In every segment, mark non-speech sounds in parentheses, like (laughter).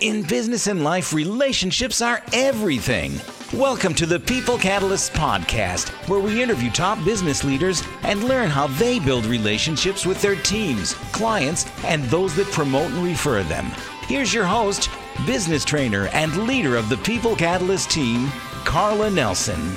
In business and life, relationships are everything. Welcome to the People Catalysts podcast, where we interview top business leaders and learn how they build relationships with their teams, clients, and those that promote and refer them. Here's your host, business trainer, and leader of the People Catalyst team, Carla Nelson.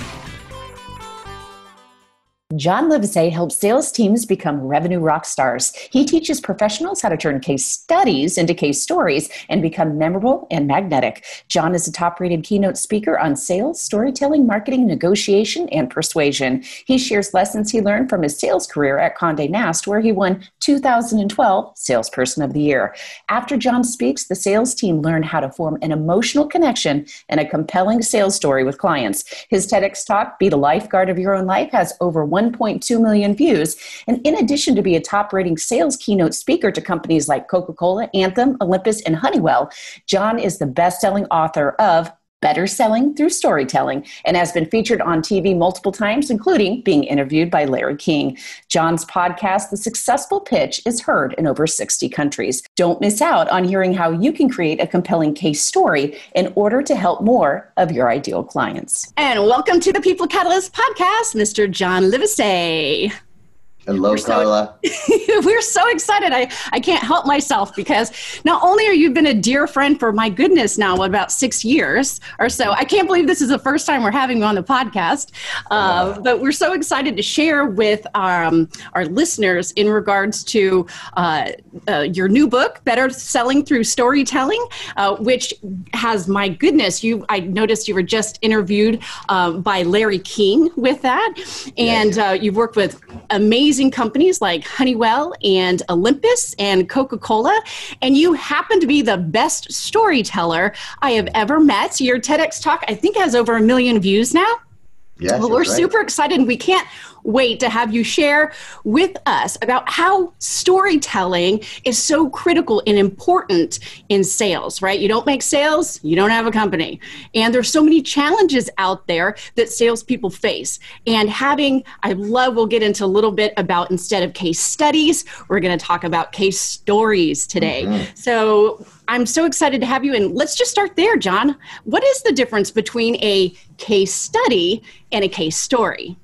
John Livesay helps sales teams become revenue rock stars. He teaches professionals how to turn case studies into case stories and become memorable and magnetic. John is a top rated keynote speaker on sales, storytelling, marketing, negotiation, and persuasion. He shares lessons he learned from his sales career at Conde Nast, where he won 2012 Salesperson of the Year. After John speaks, the sales team learn how to form an emotional connection and a compelling sales story with clients. His TEDx talk, Be the Lifeguard of Your Own Life, has over 1.2 million views. And in addition to be a top rating sales keynote speaker to companies like Coca Cola, Anthem, Olympus, and Honeywell, John is the best selling author of Better Selling Through Storytelling, and has been featured on TV multiple times, including being interviewed by Larry King. John's podcast, The Successful Pitch, is heard in over 60 countries. Don't miss out on hearing how you can create a compelling case story in order to help more of your ideal clients. And welcome to the People Catalyst podcast, Mr. John Livesay. Hello, we're Carla. So, (laughs) we're so excited. I, I can't help myself because not only are you been a dear friend for my goodness now what, about six years or so. I can't believe this is the first time we're having you on the podcast. Uh, uh, but we're so excited to share with um, our listeners in regards to uh, uh, your new book, Better Selling Through Storytelling, uh, which has my goodness. You I noticed you were just interviewed um, by Larry King with that, and yeah. Uh, you've worked with amazing amazing companies like Honeywell and Olympus and Coca Cola, and you happen to be the best storyteller I have ever met. Your TEDx talk, I think, has over a million views now. Yes, well, we're right. super excited. We can't wait to have you share with us about how storytelling is so critical and important in sales, right? You don't make sales, you don't have a company. And there's so many challenges out there that salespeople face. And having, I love, we'll get into a little bit about instead of case studies, we're going to talk about case stories today. Mm-hmm. So I'm so excited to have you. And let's just start there, John. What is the difference between a case study and a case story?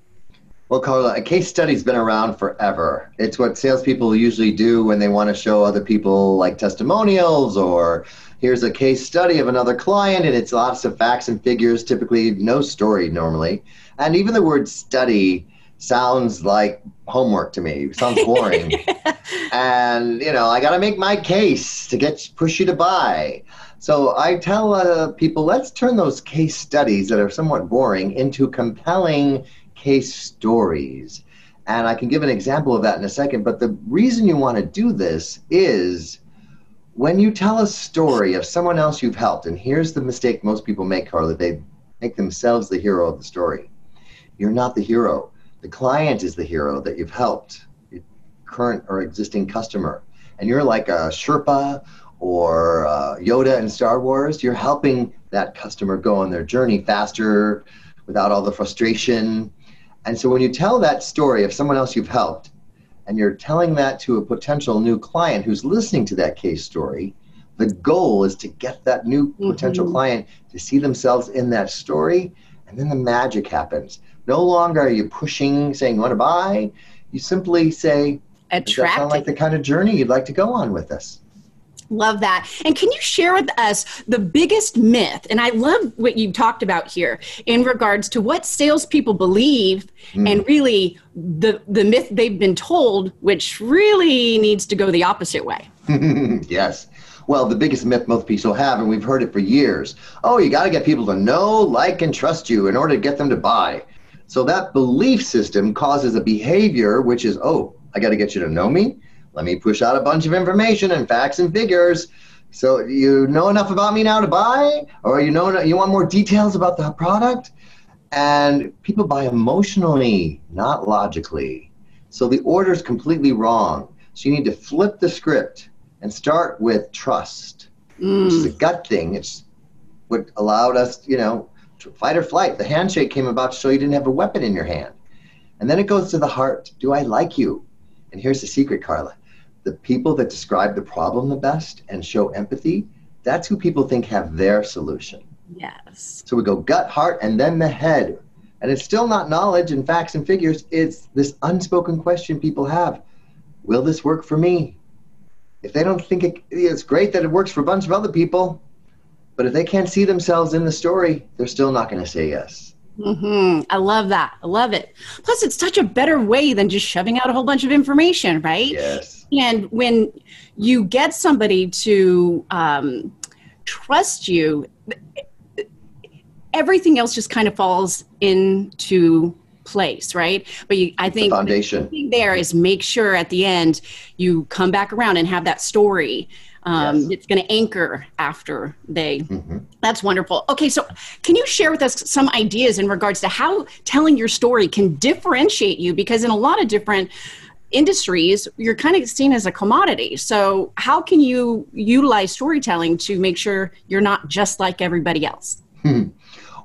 Well, Carla, a case study's been around forever. It's what salespeople usually do when they want to show other people like testimonials or here's a case study of another client and it's lots of facts and figures, typically no story normally. And even the word study sounds like homework to me. It sounds boring. (laughs) and, you know, I got to make my case to get push you to buy. So I tell uh, people, let's turn those case studies that are somewhat boring into compelling case stories. And I can give an example of that in a second. But the reason you want to do this is when you tell a story of someone else you've helped, and here's the mistake most people make, Carla, they make themselves the hero of the story. You're not the hero. The client is the hero that you've helped, your current or existing customer. And you're like a Sherpa or Yoda in Star Wars. You're helping that customer go on their journey faster without all the frustration and so when you tell that story of someone else you've helped, and you're telling that to a potential new client who's listening to that case story, the goal is to get that new mm-hmm. potential client to see themselves in that story, and then the magic happens. No longer are you pushing, saying, want to buy? You simply say, that sound like the kind of journey you'd like to go on with us? Love that. And can you share with us the biggest myth? And I love what you talked about here in regards to what salespeople believe mm. and really the, the myth they've been told, which really needs to go the opposite way. (laughs) yes. Well, the biggest myth most people have, and we've heard it for years oh, you got to get people to know, like, and trust you in order to get them to buy. So that belief system causes a behavior which is, oh, I got to get you to know me let me push out a bunch of information and facts and figures. So you know enough about me now to buy, or you know you want more details about the product, and people buy emotionally, not logically. So the order is completely wrong. So you need to flip the script and start with trust, mm. which is a gut thing. It's what allowed us, you know, to fight or flight. The handshake came about to show you didn't have a weapon in your hand. And then it goes to the heart. Do I like you? And here's the secret, Carla the people that describe the problem the best and show empathy That's who people think have their solution. Yes. So we go gut, heart, and then the head. And it's still not knowledge and facts and figures. It's this unspoken question people have Will this work for me? If they don't think it, it's great that it works for a bunch of other people, but if they can't see themselves in the story, they're still not going to say yes. Mm-hmm. I love that. I love it. Plus, it's such a better way than just shoving out a whole bunch of information, right? Yes. And when you get somebody to um, trust you, everything else just kind of falls into place, right? But you, I think the foundation the thing there is make sure at the end you come back around and have that story. Um, Yes. It's going to anchor after they. hmm That's wonderful. Okay, so can you share with us some ideas in regards to how telling your story can differentiate you? Because in a lot of different industries, you're kind of seen as a commodity. So, how can you utilize storytelling to make sure you're not just like everybody else? Hmm.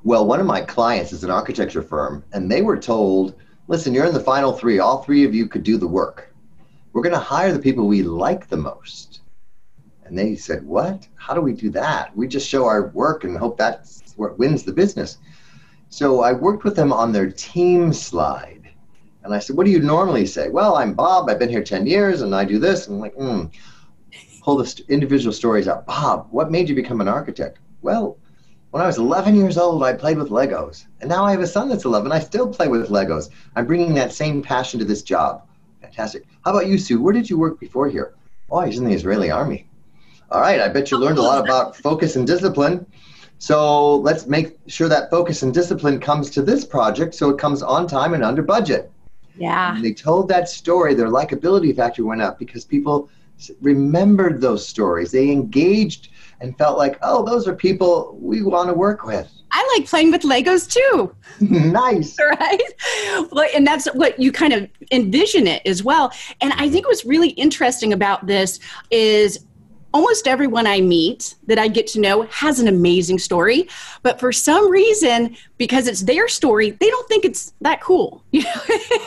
Well, one of my clients is an architecture firm, and they were told, listen, you're in the final three. All three of you could do the work. We're going to hire the people we like the most. And they said, what? How do we do that? We just show our work and hope that's what wins the business. So I worked with them on their team slide. And I said, what do you normally say? Well, I'm Bob. I've been here 10 years and I do this. And I'm like. Pull the st- individual stories out. Bob, what made you become an architect? Well, when I was 11 years old, I played with Legos. And now I have a son that's 11. I still play with Legos. I'm bringing that same passion to this job. Fantastic. How about you, Sue? Where did you work before here? Oh, he's in the Israeli army. All right. I bet you learned a lot about focus and discipline. So let's make sure that focus and discipline comes to this project so it comes on time and under budget. Yeah. And they told that story, their likability factor went up because people remembered those stories. They engaged and felt like, oh, those are people we want to work with. I like playing with Legos too. (laughs) nice. (laughs) right? Well, and that's what you kind of envision it as well. And I think what's really interesting about this is almost everyone I meet that I get to know has an amazing story, but for some reason, because it's their story, they don't think it's that cool. (laughs) You know?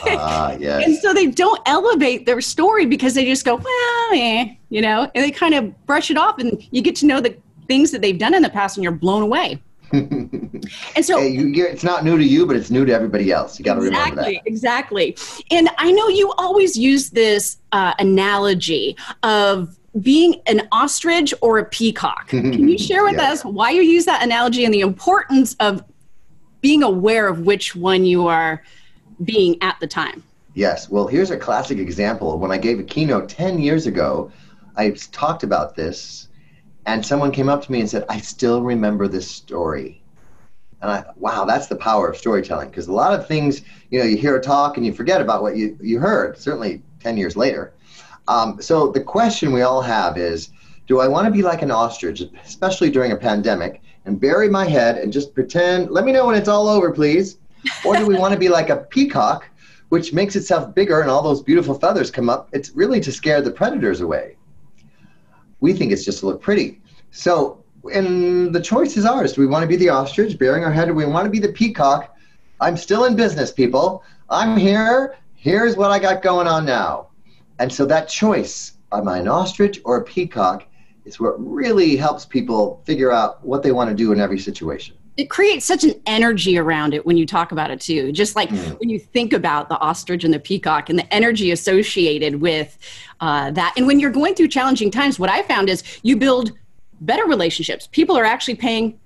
Ah, and so they don't elevate their story because they just go, well, eh, you know, and they kind of brush it off, and you get to know the things that they've done in the past, and you're blown away. (laughs) And so, Hey, you, it's not new to you, but it's new to everybody else. You got to remember exactly, that. exactly. And I know you always use this uh, analogy of being an ostrich or a peacock. (laughs) Can you share with Yes. us why you use that analogy and the importance of being aware of which one you are being at the time? Yes. Well, here's a classic example. When I gave a keynote 10 years ago, I talked about this, and someone came up to me and said, I still remember this story. And I thought, wow, that's the power of storytelling. Because a lot of things, you know, you hear a talk and you forget about what you, you heard, certainly 10 years later. Um, so the question we all have is do I want to be like an ostrich, especially during a pandemic, and bury my head and just pretend, let me know when it's all over, please? Or do we want to be like a peacock, which makes itself bigger and all those beautiful feathers come up? It's really to scare the predators away. We think it's just to look pretty. So, and the choice is ours. Do we want to be the ostrich, bearing our head, or do we want to be the peacock? I'm still in business, people. I'm here. Here's what I got going on now. And so that choice, am I an ostrich or a peacock, is what really helps people figure out what they want to do in every situation. it creates such an energy around it when you talk about it too. Just like Mm. when you think about the ostrich and the peacock and the energy associated with uh, that. And when you're going through challenging times what i found is you build better relationships. People are actually paying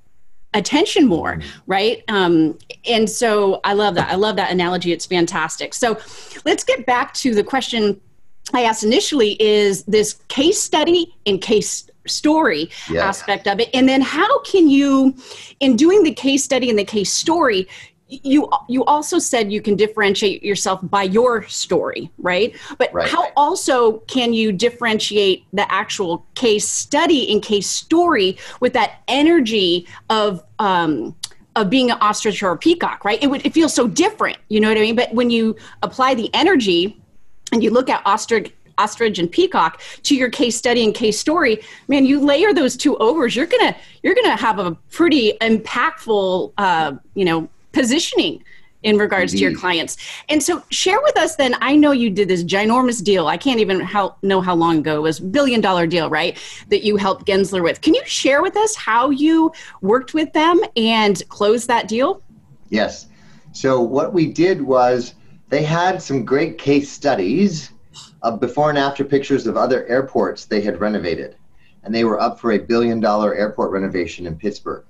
attention more right? Um, and so i love that. I love that analogy. It's fantastic. So let's get back to the question i asked initially is this case study and case story Yes. aspect of it and then how can you in doing the case study and the case story you you also said you can differentiate yourself by your story right but Right. how also can you differentiate the actual case study and case story with that energy of um of being an ostrich or a peacock right it would it feels so different you know what i mean but when you apply the energy and you look at ostrich ostrich and peacock to your case study and case story man you layer those two overs you're gonna you're gonna have a pretty impactful uh, you know positioning in regards Indeed. to your clients. And so share with us then, I know you did this ginormous deal. I can't even how, know how long ago it was billion dollar deal, right? That you helped Gensler with. Can you share with us how you worked with them and closed that deal? Yes. So what we did was they had some great case studies of before and after pictures of other airports they had renovated. And they were up for a billion dollar airport renovation in Pittsburgh.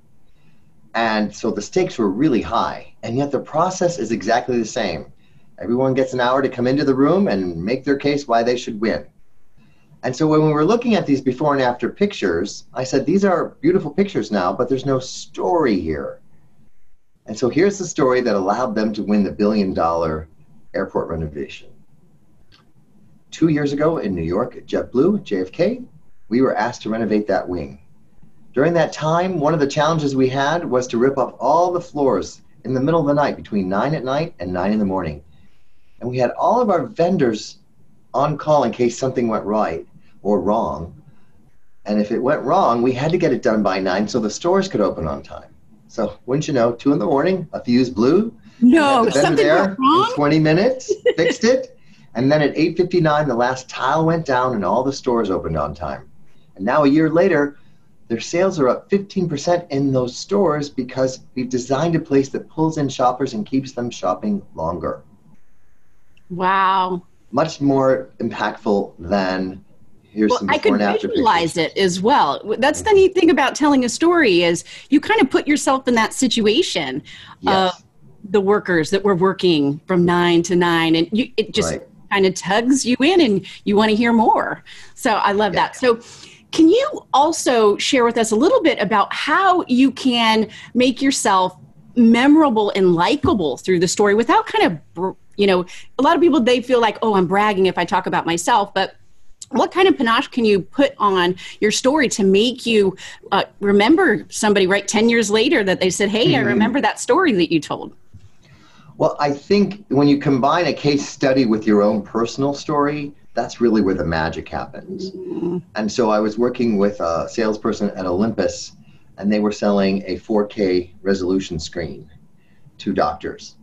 And so the stakes were really high. And yet the process is exactly the same. Everyone gets an hour to come into the room and make their case why they should win. And so when we were looking at these before and after pictures, I said, these are beautiful pictures now, but there's no story here. And so here's the story that allowed them to win the billion dollar airport renovation. Two years ago in New York at JetBlue, JFK, we were asked to renovate that wing. During that time, one of the challenges we had was to rip up all the floors in the middle of the night between 9 at night and 9 in the morning. And we had all of our vendors on call in case something went right or wrong. And if it went wrong, we had to get it done by 9 so the stores could open on time. So, wouldn't you know, 2 in the morning, a fuse blew. No, something there went wrong? 20 minutes, (laughs) fixed it. And then at 8.59, the last tile went down and all the stores opened on time. And now a year later, their sales are up 15% in those stores because we've designed a place that pulls in shoppers and keeps them shopping longer. Wow. Much more impactful than here's well, some I could visualize it as well. That's the neat thing about telling a story is you kind of put yourself in that situation yes. of the workers that were working from nine to nine, and you, it just right. kind of tugs you in, and you want to hear more. So I love yeah. that. So can you also share with us a little bit about how you can make yourself memorable and likable through the story without kind of, you know, a lot of people they feel like, oh, I'm bragging if I talk about myself, but what kind of panache can you put on your story to make you uh, remember somebody right 10 years later that they said hey mm-hmm. i remember that story that you told well i think when you combine a case study with your own personal story that's really where the magic happens. Mm-hmm. And so I was working with a salesperson at Olympus, and they were selling a 4K resolution screen to doctors.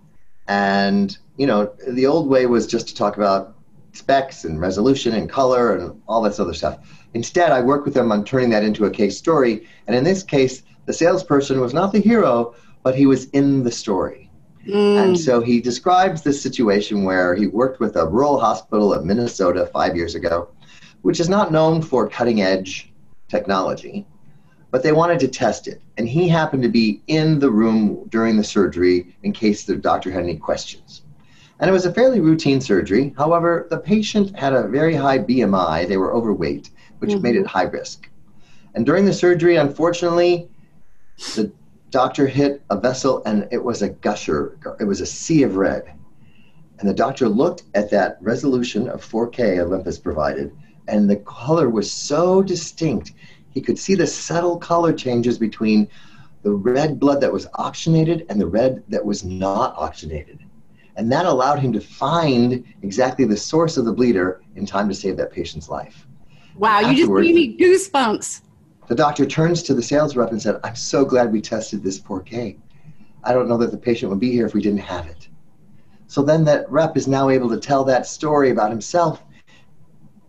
And, you know, the old way was just to talk about specs and resolution and color and all this other stuff. Instead, I worked with them on turning that into a case story. And in this case, the salesperson was not the hero, but he was in the story. Mm. And so he describes this situation where he worked with a rural hospital in Minnesota five years ago, which is not known for cutting edge technology, but they wanted to test it. And he happened to be in the room during the surgery in case the doctor had any questions. And it was a fairly routine surgery. However, the patient had a very high BMI, they were overweight, which mm-hmm. made it high risk. And during the surgery, unfortunately, the doctor hit a vessel and it was a gusher. It was a sea of red. And the doctor looked at that resolution of 4K Olympus provided, and the color was so distinct. He could see the subtle color changes between the red blood that was oxygenated and the red that was not oxygenated. And that allowed him to find exactly the source of the bleeder in time to save that patient's life. Wow, you just gave me goosebumps. The doctor turns to the sales rep and said, I'm so glad we tested this 4K. I don't know that the patient would be here if we didn't have it. So then that rep is now able to tell that story about himself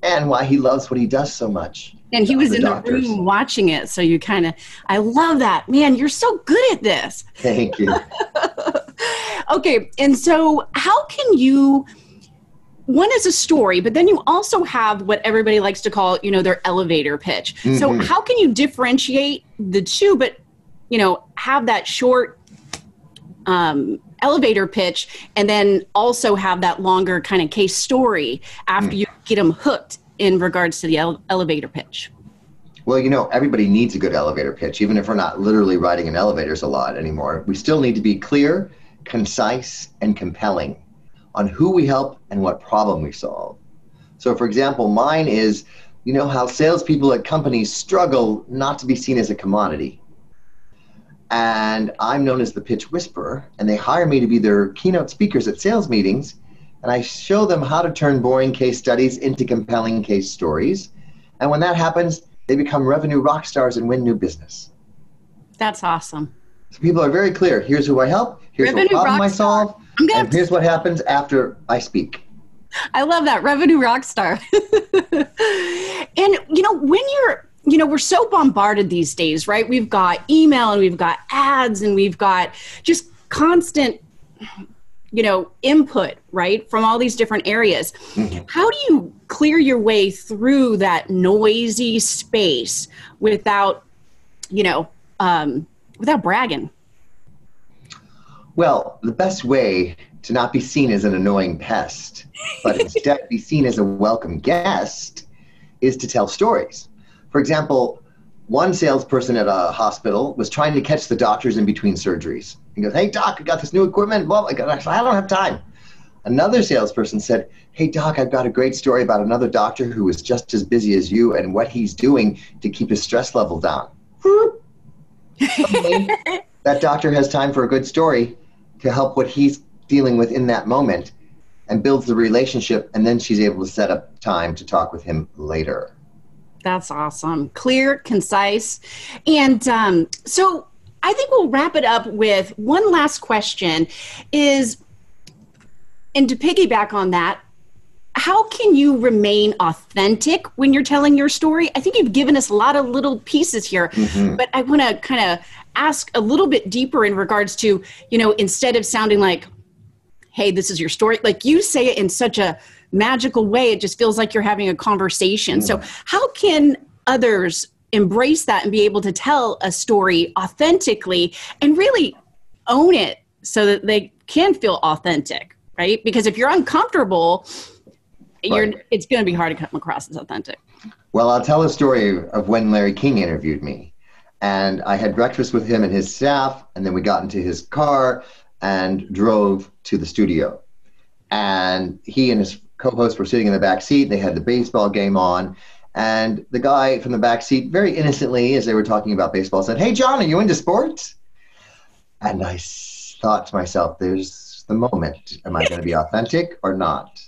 and why he loves what he does so much. And he was in doctors. the room watching it. So you kind of, I love that. Man, you're so good at this. Thank you. (laughs) okay. And so, how can you? One is a story, but then you also have what everybody likes to call, you know, their elevator pitch. Mm-hmm. So how can you differentiate the two, but you know, have that short um, elevator pitch, and then also have that longer kind of case story after mm. you get them hooked in regards to the ele- elevator pitch? Well, you know, everybody needs a good elevator pitch, even if we're not literally riding in elevators a lot anymore. We still need to be clear, concise, and compelling on who we help and what problem we solve. So, for example, mine is you know how salespeople at companies struggle not to be seen as a commodity. And I'm known as the pitch whisperer, and they hire me to be their keynote speakers at sales meetings. And I show them how to turn boring case studies into compelling case stories. And when that happens, they become revenue rock stars and win new business. That's awesome. So people are very clear. Here's who I help. Here's revenue what problem I solve. And here's what happens after I speak. I love that revenue rock star. (laughs) and you know, when you're you know, we're so bombarded these days, right? We've got email and we've got ads and we've got just constant you know input right from all these different areas mm-hmm. how do you clear your way through that noisy space without you know um, without bragging well the best way to not be seen as an annoying pest but (laughs) instead be seen as a welcome guest is to tell stories for example one salesperson at a hospital was trying to catch the doctors in between surgeries. He goes, "Hey doc, I got this new equipment." Well, I don't have time. Another salesperson said, "Hey doc, I've got a great story about another doctor who is just as busy as you and what he's doing to keep his stress level down." (laughs) that doctor has time for a good story to help what he's dealing with in that moment and builds the relationship and then she's able to set up time to talk with him later. That's awesome. Clear, concise. And um, so I think we'll wrap it up with one last question is, and to piggyback on that, how can you remain authentic when you're telling your story? I think you've given us a lot of little pieces here, mm-hmm. but I want to kind of ask a little bit deeper in regards to, you know, instead of sounding like, hey, this is your story, like you say it in such a magical way. It just feels like you're having a conversation. So, how can others embrace that and be able to tell a story authentically and really own it so that they can feel authentic, right? Because if you're uncomfortable, right. it's going to be hard to come across as authentic. Well, I'll tell a story of when Larry King interviewed me. And I had breakfast with him and his staff, and then we got into his car and drove to the studio. And he and his co-hosts were sitting in the back seat. They had the baseball game on, and the guy from the back seat, very innocently, as they were talking about baseball, said, "Hey, John, are you into sports?" And I thought to myself, "There's the moment. Am I going to be authentic or not?"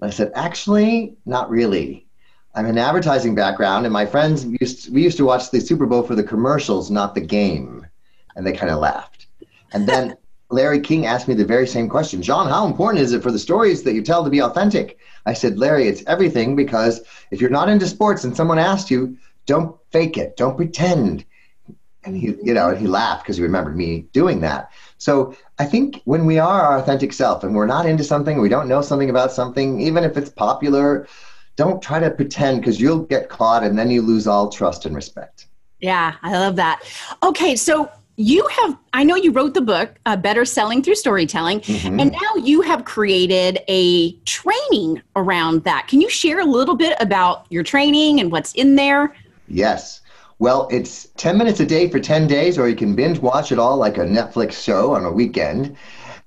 I said, "Actually, not really." I'm an advertising background, and my friends used to, we used to watch the Super Bowl for the commercials, not the game, and they kind of laughed. And then (laughs) Larry King asked me the very same question John, how important is it for the stories that you tell to be authentic? I said, Larry, it's everything because if you're not into sports and someone asked you, don't fake it, don't pretend. And he, you know, and he laughed because he remembered me doing that. So I think when we are our authentic self and we're not into something, we don't know something about something, even if it's popular, don't try to pretend because you'll get caught and then you lose all trust and respect. Yeah, I love that. Okay, so you have i know you wrote the book uh, better selling through storytelling mm-hmm. and now you have created a training around that can you share a little bit about your training and what's in there yes well it's 10 minutes a day for 10 days or you can binge watch it all like a netflix show on a weekend.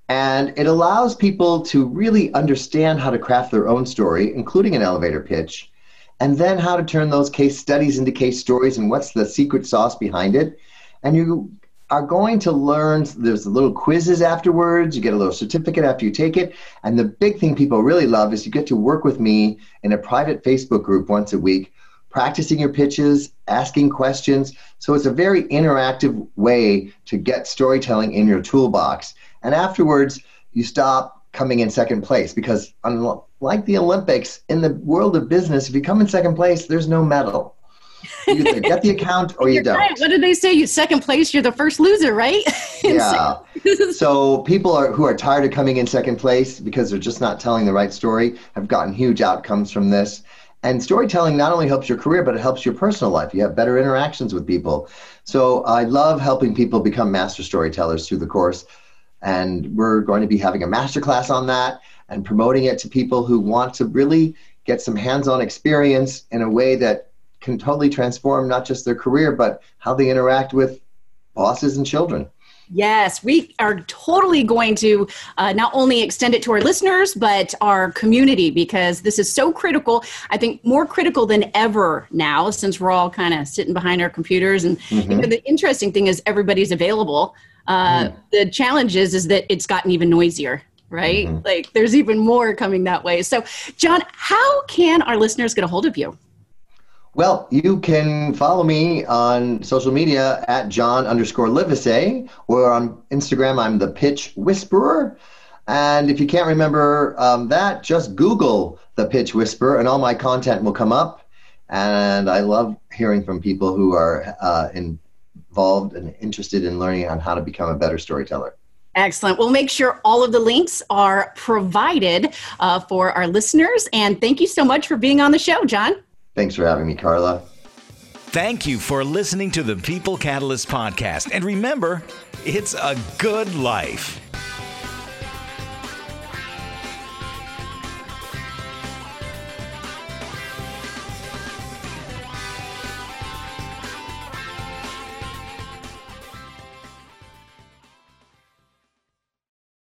And it allows people to really understand how to craft their own story including an elevator pitch and then how to turn those case studies into case stories and what's the secret sauce behind it. And you are going to learn there's little quizzes afterwards you get a little certificate after you take it. And the big thing people really love is you get to work with me in a private facebook group once a week practicing your pitches asking questions so it's a very interactive way to get storytelling in your toolbox and afterwards you stop coming in second place because unlike the olympics in the world of business if you come in second place there's no medal you either get the account or you (laughs) don't. Right. What did they say? You second place, you're the first loser, right? (laughs) yeah. (laughs) so people are who are tired of coming in second place because they're just not telling the right story have gotten huge outcomes from this. And storytelling not only helps your career, but it helps your personal life. You have better interactions with people. So I love helping people become master storytellers through the course. And we're going to be having a masterclass on that and promoting it to people who want to really get some hands on experience in a way that can totally transform not just their career, but how they interact with bosses and children. Yes, we are totally going to uh, not only extend it to our listeners, but our community because this is so critical. I think more critical than ever now since we're all kind of sitting behind our computers. And mm-hmm. you know, the interesting thing is everybody's available. Uh, mm. The challenge is, is that it's gotten even noisier right? Mm-hmm. Like there's even more coming that way. So, John, how can our listeners get a hold of you? Well, you can follow me on social media at John underscore Livesay, or on Instagram, I'm the Pitch Whisperer. And if you can't remember um, that, just Google the Pitch Whisperer, and all my content will come up. And I love hearing from people who are uh, involved and interested in learning on how to become a better storyteller. Excellent. We'll make sure all of the links are provided uh, for our listeners. And thank you so much for being on the show, John. Thanks for having me, Carla. Thank you for listening to the People Catalyst podcast. And remember, it's a good life.